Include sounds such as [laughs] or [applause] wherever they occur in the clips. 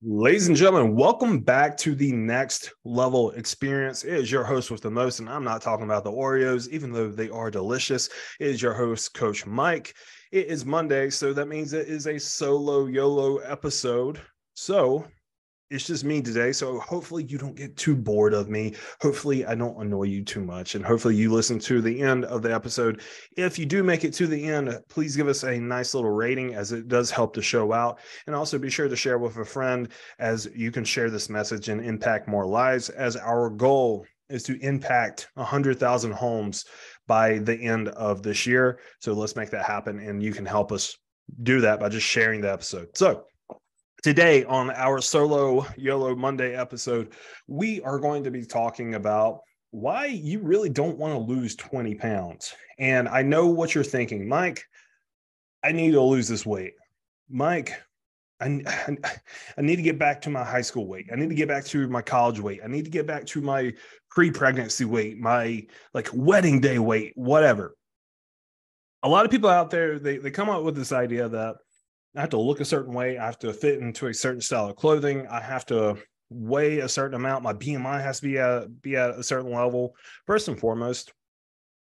Ladies and gentlemen, welcome back to the next level experience. It is your host with the most, and I'm not talking about the Oreos, even though they are delicious. It is your host, Coach Mike. It is Monday, so that means it is a solo YOLO episode. So it's just me today. So hopefully you don't get too bored of me. Hopefully I don't annoy you too much. And hopefully you listen to the end of the episode. If you do make it to the end, please give us a nice little rating as it does help the show out. And also be sure to share with a friend as you can share this message and impact more lives as our goal is to impact 100,000 homes by the end of this year. So let's make that happen. And you can help us do that by just sharing the episode. So Today, on our solo YOLO Monday episode, we are going to be talking about why you really don't want to lose 20 pounds. And I know what you're thinking, Mike, I need to lose this weight. Mike, I, I, need to get back to my high school weight. I need to get back to my college weight. I need to get back to my pre-pregnancy weight, my like wedding day weight, whatever. A lot of people out there, they, they come up with this idea that I have to look a certain way. I have to fit into a certain style of clothing. I have to weigh a certain amount. My BMI has to be at be at a certain level. First and foremost,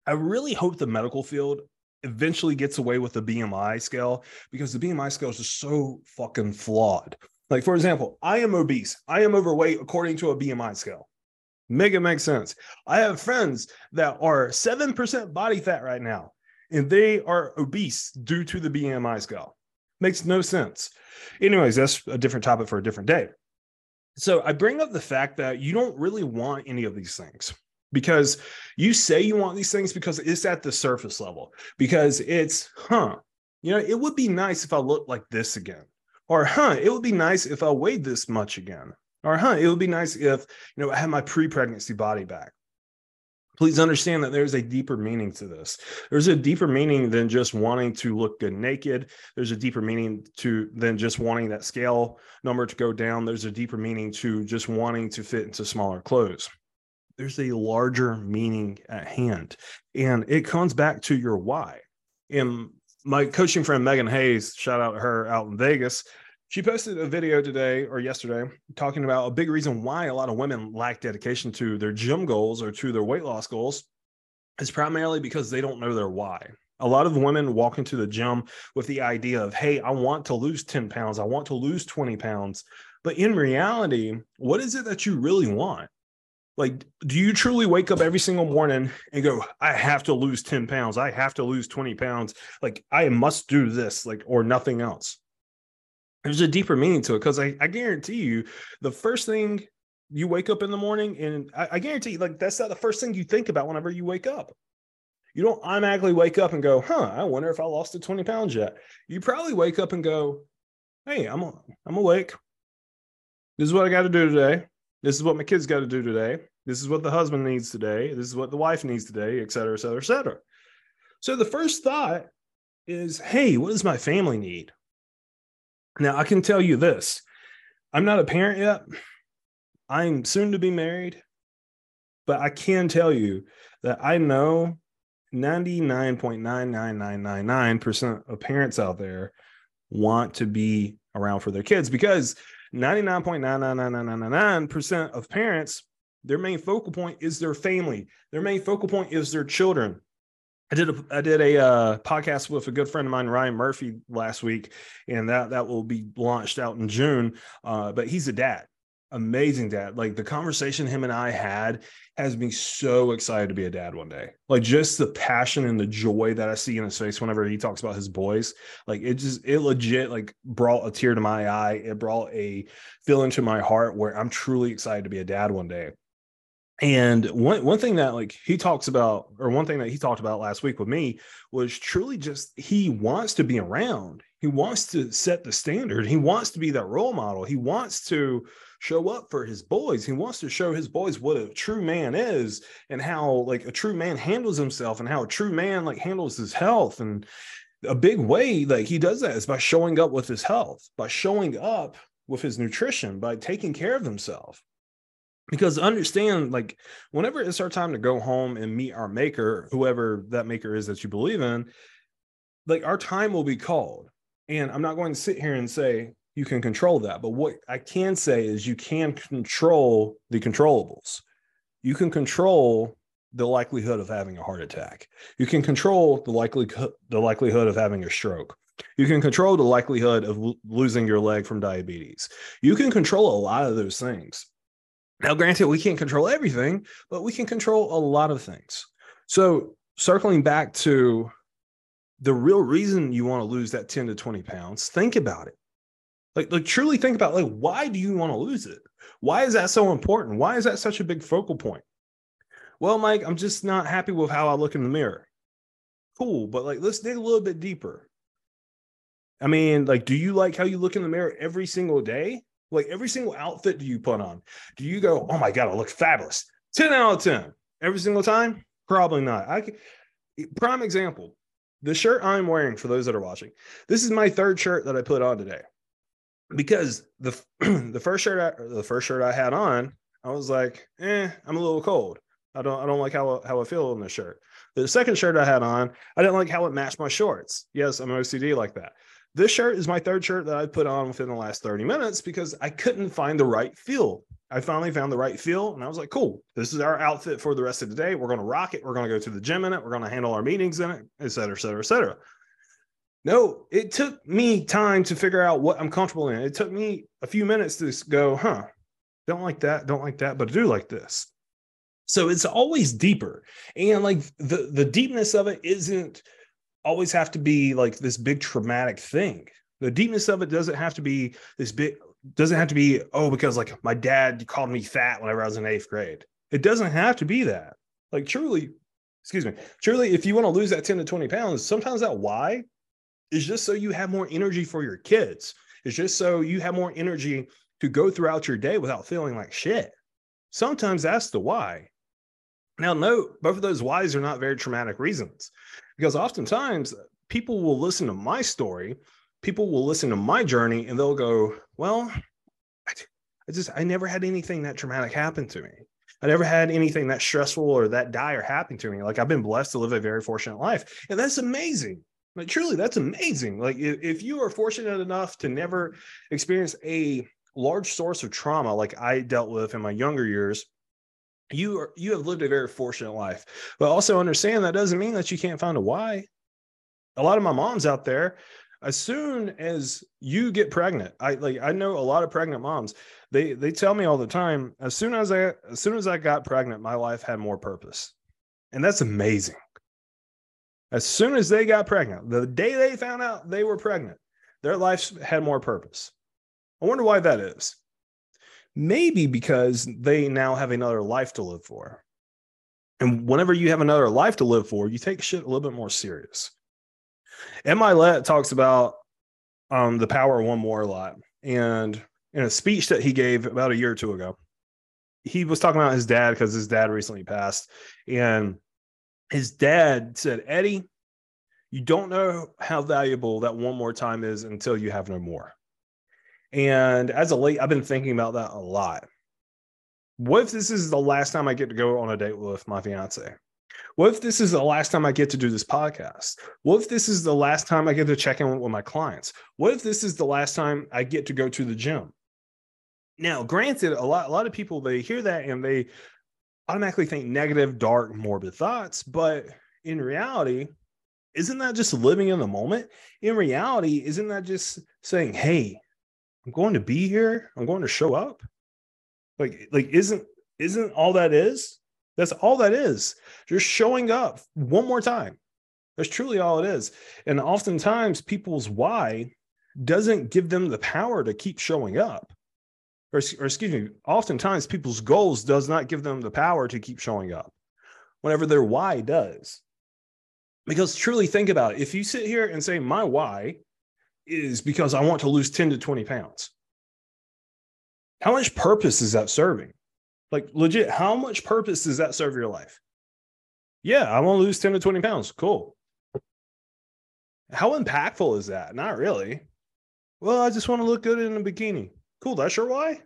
I really hope the medical field eventually gets away with the BMI scale because the BMI scale is just so fucking flawed. Like for example, I am obese. I am overweight according to a BMI scale. Make it make sense. I have friends that are 7% body fat right now, and they are obese due to the BMI scale. Makes no sense. Anyways, that's a different topic for a different day. So I bring up the fact that you don't really want any of these things because you say you want these things because it's at the surface level, because it's, huh, you know, it would be nice if I looked like this again. Or, huh, it would be nice if I weighed this much again. Or, huh, it would be nice if, you know, I had my pre pregnancy body back please understand that there's a deeper meaning to this. There's a deeper meaning than just wanting to look good naked. There's a deeper meaning to than just wanting that scale number to go down. There's a deeper meaning to just wanting to fit into smaller clothes. There's a larger meaning at hand. And it comes back to your why. And my coaching friend Megan Hayes, shout out to her out in Vegas, she posted a video today or yesterday talking about a big reason why a lot of women lack dedication to their gym goals or to their weight loss goals is primarily because they don't know their why. A lot of women walk into the gym with the idea of, hey, I want to lose 10 pounds, I want to lose 20 pounds. But in reality, what is it that you really want? Like, do you truly wake up every single morning and go, I have to lose 10 pounds, I have to lose 20 pounds, like, I must do this, like, or nothing else? There's a deeper meaning to it because I, I guarantee you the first thing you wake up in the morning and I, I, guarantee you like that's not the first thing you think about whenever you wake up. You don't automatically wake up and go huh i wonder if i lost the 20 pounds yet. You probably wake up and go hey i'm i'm awake. This is what i got to do today. This is what my kids got to do today. This is what the husband needs today. This is what the wife needs today et cetera et cetera et cetera. So the first thought is hey what does my family need now, I can tell you this I'm not a parent yet. I'm soon to be married, but I can tell you that I know 99.99999% of parents out there want to be around for their kids because 99.99999% of parents, their main focal point is their family. Their main focal point is their children. I did a I did a uh, podcast with a good friend of mine, Ryan Murphy, last week, and that that will be launched out in June. Uh, but he's a dad, amazing dad. Like the conversation him and I had has me so excited to be a dad one day. Like just the passion and the joy that I see in his face whenever he talks about his boys. Like it just it legit like brought a tear to my eye. It brought a feeling to my heart where I'm truly excited to be a dad one day. And one one thing that like he talks about, or one thing that he talked about last week with me was truly just he wants to be around. He wants to set the standard. He wants to be that role model. He wants to show up for his boys. He wants to show his boys what a true man is and how like a true man handles himself and how a true man like handles his health. And a big way like he does that is by showing up with his health, by showing up with his nutrition, by taking care of himself because understand like whenever it's our time to go home and meet our maker whoever that maker is that you believe in like our time will be called and i'm not going to sit here and say you can control that. But what I can say is you can control the controllables. You can control the likelihood of having a heart attack. You can control the likelihood the likelihood of having a stroke. You can control the likelihood of losing your leg from diabetes. You can control a lot of those things. Now, granted, we can't control everything, but we can control a lot of things. So, circling back to the real reason you want to lose that 10 to 20 pounds, think about it. Like, like truly think about like why do you want to lose it? Why is that so important? Why is that such a big focal point? Well, Mike, I'm just not happy with how I look in the mirror. Cool, but like let's dig a little bit deeper. I mean, like, do you like how you look in the mirror every single day? Like every single outfit do you put on? Do you go, oh my God, I look fabulous? 10 out of 10 every single time? Probably not. I can, prime example, the shirt I'm wearing for those that are watching. This is my third shirt that I put on today because the [clears throat] the first shirt I, the first shirt I had on, I was like, eh, I'm a little cold. I don't I don't like how how I feel in this shirt. The second shirt I had on, I didn't like how it matched my shorts. Yes, I'm OCD like that. This shirt is my third shirt that I put on within the last 30 minutes because I couldn't find the right feel. I finally found the right feel and I was like, cool, this is our outfit for the rest of the day. We're going to rock it. We're going to go to the gym in it. We're going to handle our meetings in it, et cetera, et cetera, et cetera. No, it took me time to figure out what I'm comfortable in. It took me a few minutes to go, huh, don't like that, don't like that, but I do like this. So it's always deeper. And like the the deepness of it isn't always have to be like this big traumatic thing. The deepness of it doesn't have to be this big doesn't have to be oh because like my dad called me fat whenever I was in 8th grade. It doesn't have to be that. Like truly excuse me. Truly if you want to lose that 10 to 20 pounds, sometimes that why is just so you have more energy for your kids. It's just so you have more energy to go throughout your day without feeling like shit. Sometimes that's the why. Now, note both of those whys are not very traumatic reasons because oftentimes people will listen to my story, people will listen to my journey, and they'll go, Well, I just, I never had anything that traumatic happen to me. I never had anything that stressful or that dire happen to me. Like I've been blessed to live a very fortunate life. And that's amazing. Like truly, that's amazing. Like if, if you are fortunate enough to never experience a large source of trauma like I dealt with in my younger years, you are you have lived a very fortunate life but also understand that doesn't mean that you can't find a why. A lot of my moms out there as soon as you get pregnant i like i know a lot of pregnant moms they they tell me all the time as soon as i as soon as i got pregnant my life had more purpose. And that's amazing. As soon as they got pregnant the day they found out they were pregnant their life had more purpose. I wonder why that is Maybe because they now have another life to live for. And whenever you have another life to live for, you take shit a little bit more serious. Mylett talks about um, the power of one more a lot. And in a speech that he gave about a year or two ago, he was talking about his dad because his dad recently passed. And his dad said, Eddie, you don't know how valuable that one more time is until you have no more. And as a late, I've been thinking about that a lot. What if this is the last time I get to go on a date with my fiance? What if this is the last time I get to do this podcast? What if this is the last time I get to check in with my clients? What if this is the last time I get to go to the gym? Now, granted, a lot, a lot of people they hear that and they automatically think negative, dark, morbid thoughts, but in reality, isn't that just living in the moment? In reality, isn't that just saying, "Hey, I'm going to be here. I'm going to show up. Like, like isn't isn't all that is? That's all that is. Just showing up one more time. That's truly all it is. And oftentimes people's why doesn't give them the power to keep showing up. Or, or excuse me, oftentimes people's goals does not give them the power to keep showing up whenever their why does. Because truly think about it. If you sit here and say, my why is because I want to lose 10 to 20 pounds. How much purpose is that serving? Like, legit, how much purpose does that serve your life? Yeah, I want to lose 10 to 20 pounds. Cool. How impactful is that? Not really. Well, I just want to look good in a bikini. Cool. That's your why?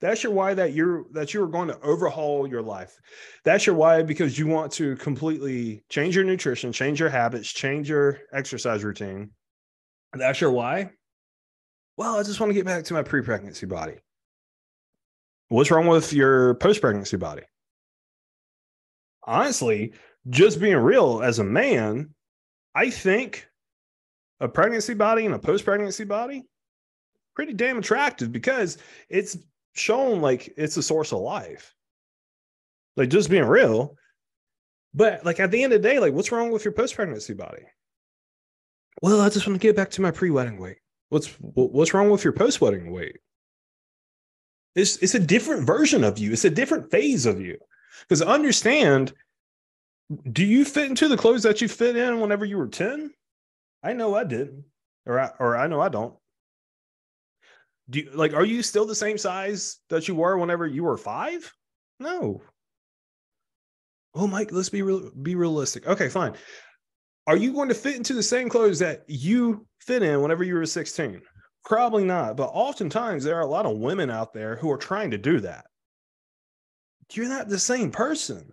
That's your why that you're that you are going to overhaul your life. That's your why because you want to completely change your nutrition, change your habits, change your exercise routine, that's your why? Well, I just want to get back to my pre pregnancy body. What's wrong with your post pregnancy body? Honestly, just being real as a man, I think a pregnancy body and a post pregnancy body pretty damn attractive because it's shown like it's a source of life. Like just being real. But like at the end of the day, like what's wrong with your post pregnancy body? Well, I just want to get back to my pre wedding weight. What's what's wrong with your post wedding weight? It's it's a different version of you. It's a different phase of you. Because understand, do you fit into the clothes that you fit in whenever you were 10? I know I didn't. Or I, or I know I don't. Do you, like are you still the same size that you were whenever you were 5? No. Oh, Mike, let's be real, be realistic. Okay, fine. Are you going to fit into the same clothes that you fit in whenever you were 16? Probably not. But oftentimes there are a lot of women out there who are trying to do that. You're not the same person.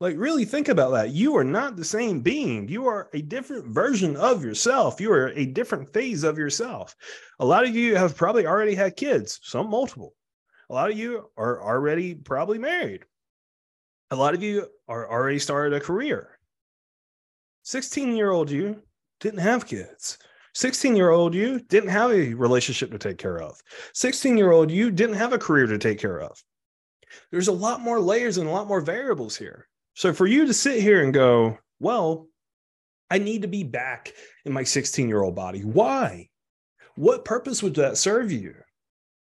Like, really think about that. You are not the same being. You are a different version of yourself. You are a different phase of yourself. A lot of you have probably already had kids, some multiple. A lot of you are already probably married. A lot of you are already started a career. 16 year old you didn't have kids. 16 year old you didn't have a relationship to take care of. 16 year old you didn't have a career to take care of. There's a lot more layers and a lot more variables here. So for you to sit here and go, well, I need to be back in my 16 year old body. Why? What purpose would that serve you?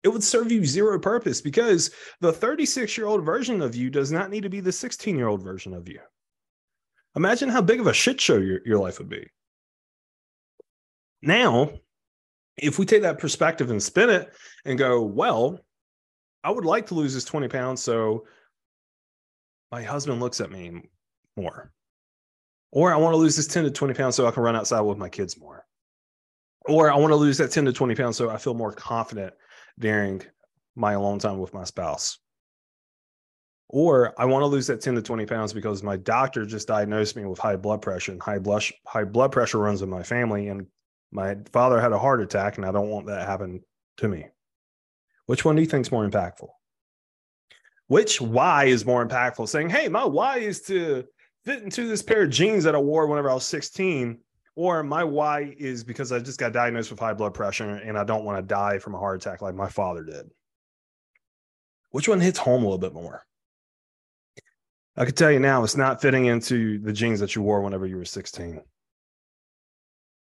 It would serve you zero purpose because the 36 year old version of you does not need to be the 16 year old version of you. Imagine how big of a shit show your, your life would be. Now, if we take that perspective and spin it and go, well, I would like to lose this 20 pounds so my husband looks at me more. Or I want to lose this 10 to 20 pounds so I can run outside with my kids more. Or I want to lose that 10 to 20 pounds so I feel more confident during my alone time with my spouse. Or I want to lose that 10 to 20 pounds because my doctor just diagnosed me with high blood pressure and high blood high blood pressure runs in my family and my father had a heart attack and I don't want that happen to me. Which one do you think is more impactful? Which why is more impactful? Saying, hey, my why is to fit into this pair of jeans that I wore whenever I was 16. Or my why is because I just got diagnosed with high blood pressure and I don't want to die from a heart attack like my father did. Which one hits home a little bit more? I can tell you now, it's not fitting into the jeans that you wore whenever you were 16.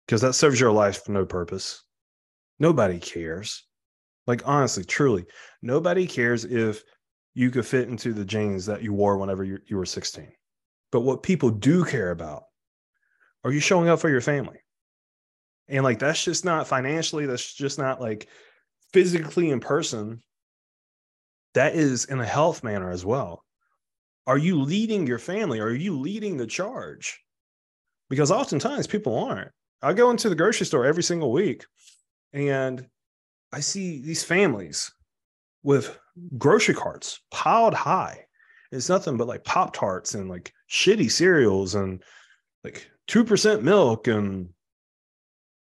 Because that serves your life for no purpose. Nobody cares. Like, honestly, truly, nobody cares if you could fit into the jeans that you wore whenever you, you were 16. But what people do care about are you showing up for your family? And like, that's just not financially, that's just not like physically in person. That is in a health manner as well. Are you leading your family? Are you leading the charge? Because oftentimes people aren't. I go into the grocery store every single week and I see these families with grocery carts piled high. It's nothing but like Pop Tarts and like shitty cereals and like 2% milk and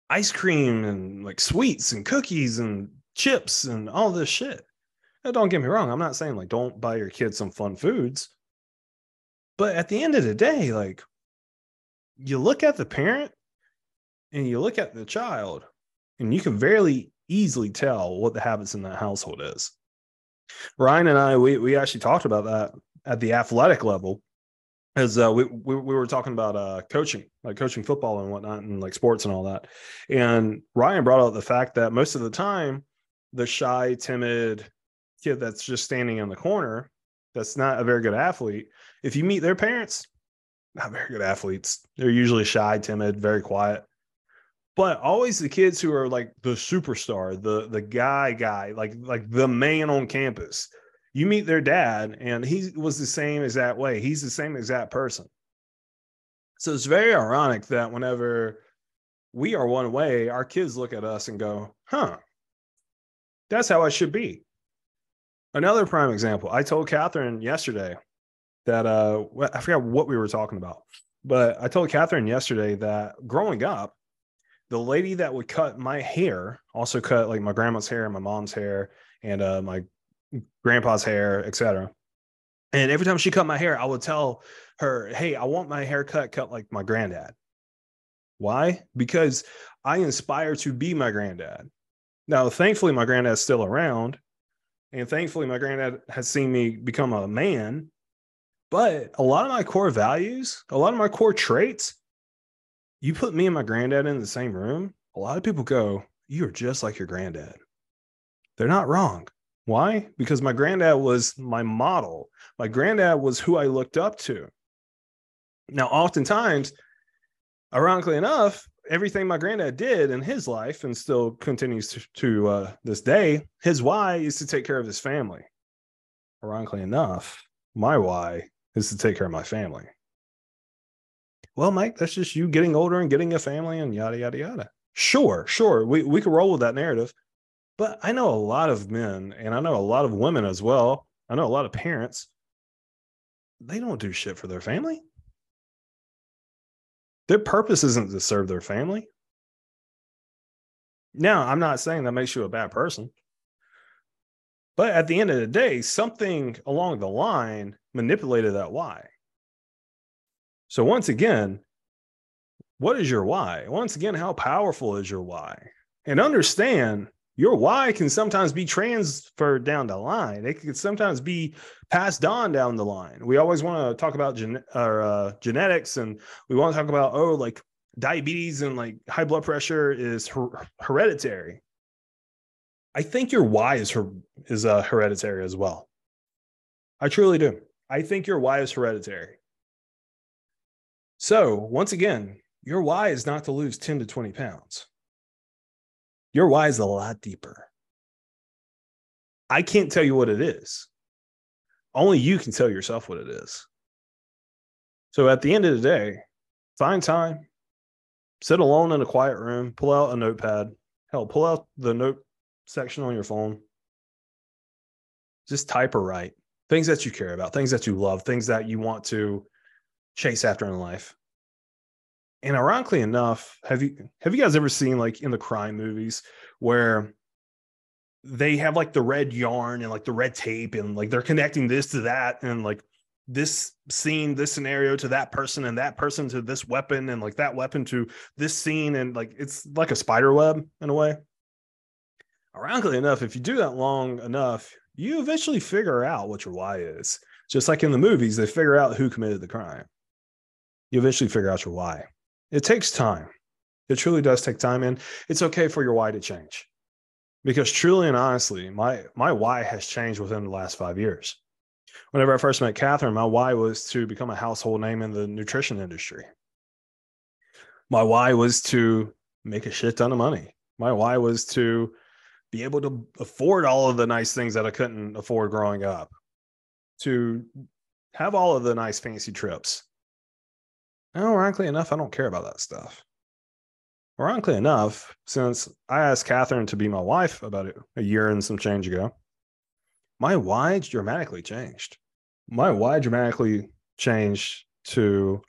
ice cream and like sweets and cookies and chips and all this shit. Don't get me wrong. I'm not saying like don't buy your kids some fun foods. But at the end of the day, like you look at the parent and you look at the child, and you can very easily tell what the habits in that household is. Ryan and I, we we actually talked about that at the athletic level, as uh, we, we we were talking about uh, coaching, like coaching football and whatnot, and like sports and all that. And Ryan brought out the fact that most of the time, the shy, timid kid that's just standing in the corner, that's not a very good athlete. If you meet their parents, not very good athletes. They're usually shy, timid, very quiet but always the kids who are like the superstar, the the guy guy, like like the man on campus. You meet their dad, and he was the same exact way. He's the same exact person. So it's very ironic that whenever we are one way, our kids look at us and go, "Huh, that's how I should be." Another prime example. I told Catherine yesterday that uh, I forgot what we were talking about, but I told Catherine yesterday that growing up, the lady that would cut my hair also cut like my grandma's hair, and my mom's hair, and uh, my grandpa's hair, etc. And every time she cut my hair, I would tell her, "Hey, I want my hair cut cut like my granddad." Why? Because I inspire to be my granddad. Now, thankfully, my granddad's still around, and thankfully, my granddad has seen me become a man. But a lot of my core values, a lot of my core traits, you put me and my granddad in the same room, a lot of people go, You're just like your granddad. They're not wrong. Why? Because my granddad was my model. My granddad was who I looked up to. Now, oftentimes, ironically enough, everything my granddad did in his life and still continues to, to uh, this day, his why is to take care of his family. Ironically enough, my why is to take care of my family. Well, Mike, that's just you getting older and getting a family and yada, yada, yada. Sure, sure. We, we could roll with that narrative. But I know a lot of men and I know a lot of women as well. I know a lot of parents. They don't do shit for their family. Their purpose isn't to serve their family. Now, I'm not saying that makes you a bad person. But at the end of the day, something along the line manipulated that why. So, once again, what is your why? Once again, how powerful is your why? And understand your why can sometimes be transferred down the line. It can sometimes be passed on down the line. We always want to talk about gen- uh, genetics and we want to talk about, oh, like diabetes and like high blood pressure is her- hereditary. I think your why is her- is uh, hereditary as well. I truly do. I think your why is hereditary. So, once again, your why is not to lose 10 to 20 pounds. Your why is a lot deeper. I can't tell you what it is. Only you can tell yourself what it is. So at the end of the day, find time, sit alone in a quiet room, pull out a notepad, hell, pull out the note section on your phone. Just type or write things that you care about, things that you love, things that you want to chase after in life and ironically enough, have you have you guys ever seen like in the crime movies where they have like the red yarn and like the red tape and like they're connecting this to that and like this scene, this scenario to that person and that person to this weapon and like that weapon to this scene and like it's like a spider web in a way. Ironically enough, if you do that long enough, you eventually figure out what your why is. Just like in the movies, they figure out who committed the crime. You eventually figure out your why. It takes time. It truly does take time. And it's okay for your why to change. Because truly and honestly, my my why has changed within the last five years. Whenever I first met Catherine, my why was to become a household name in the nutrition industry. My why was to make a shit ton of money. My why was to be able to afford all of the nice things that I couldn't afford growing up, to have all of the nice fancy trips, ironically enough, I don't care about that stuff. Ironically enough, since I asked Catherine to be my wife about a year and some change ago, my why dramatically changed. My why dramatically changed to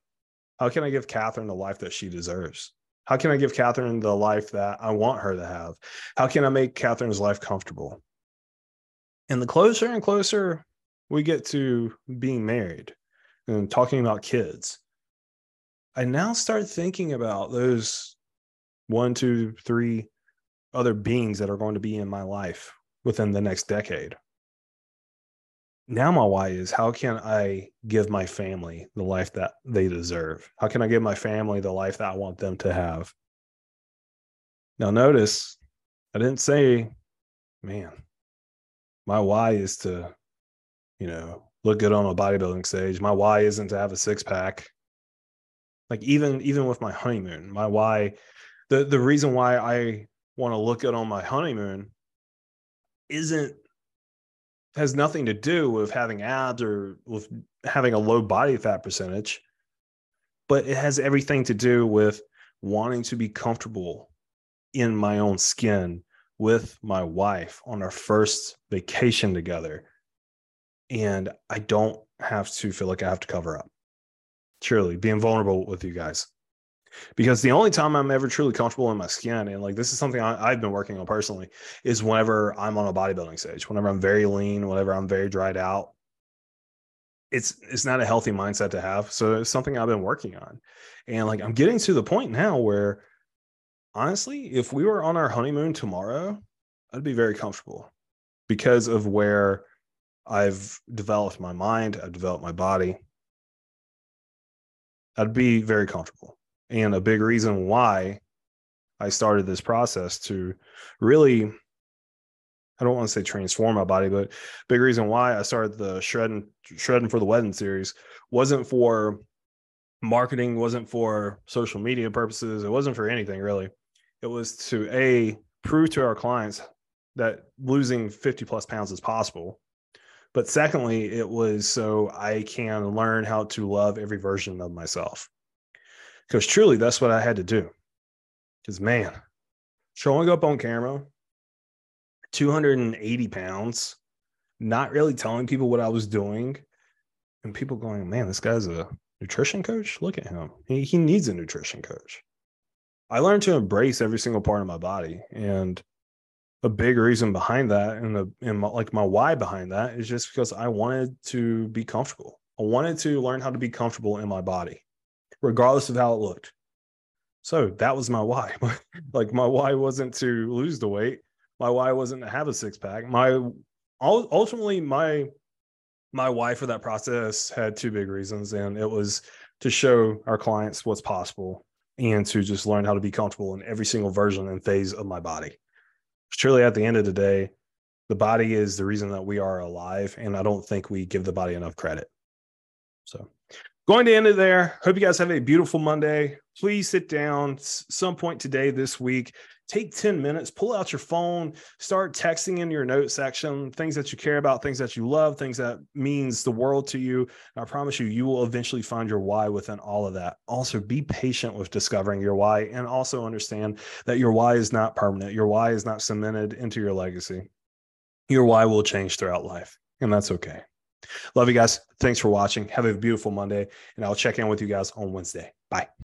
how can I give Catherine the life that she deserves? How can I give Catherine the life that I want her to have? How can I make Catherine's life comfortable? And the closer and closer we get to being married and talking about kids, I now start thinking about those one, two, three other beings that are going to be in my life within the next decade. Now, my why is how can I give my family the life that they deserve? How can I give my family the life that I want them to have? Now, notice I didn't say, man, my why is to, you know, look good on a bodybuilding stage. My why isn't to have a six pack like even even with my honeymoon my why the the reason why i want to look at on my honeymoon isn't has nothing to do with having abs or with having a low body fat percentage but it has everything to do with wanting to be comfortable in my own skin with my wife on our first vacation together. And i don't have to feel like i have to cover up truly being vulnerable with you guys. because the only time I'm ever truly comfortable in my skin, and like this is something I, have been working on personally, is whenever I'm on a bodybuilding stage, whenever I'm very lean, whenever I'm very dried out. It's it's not a healthy mindset to have. So it's something I've been working on. And like I'm getting to the point now where honestly, if we were on our honeymoon tomorrow, I'd be very comfortable because of where I've developed my mind, I've developed my body. I'd be very comfortable. And a big reason why I started this process to really, I don't want to say transform my body, but big reason why I started the shredding, shredding for the wedding series wasn't for marketing, wasn't for social media purposes. It wasn't for anything really. It was to a prove to our clients that losing 50 plus pounds is possible. But secondly, it was so I can learn how to love every version of myself because truly that's what I had to do. Because man, showing up on camera, 280 pounds, not really telling people what I was doing, and people going, man, this guy's a nutrition coach. Look at him. He, he needs a nutrition coach. I learned to embrace every single part of my body. And a big reason behind that and the and my, like my why behind that is just because I wanted to be comfortable. I wanted to learn how to be comfortable in my body regardless of how it looked. So that was my why. [laughs] like my why wasn't to lose the weight. My why wasn't to have a six pack. My ultimately my my why for that process had two big reasons, and it was to show our clients what's possible and to just learn how to be comfortable in every single version and phase of my body. Truly, at the end of the day, the body is the reason that we are alive, and I don't think we give the body enough credit. So going to end it there. Hope you guys have a beautiful Monday. Please sit down some point today, this week. Take 10 minutes, pull out your phone, start texting in your note section things that you care about, things that you love, things that means the world to you. And I promise you, you will eventually find your why within all of that. Also, be patient with discovering your why and also understand that your why is not permanent. Your why is not cemented into your legacy. Your why will change throughout life, and that's okay. Love you guys. Thanks for watching. Have a beautiful Monday, and I'll check in with you guys on Wednesday. Bye.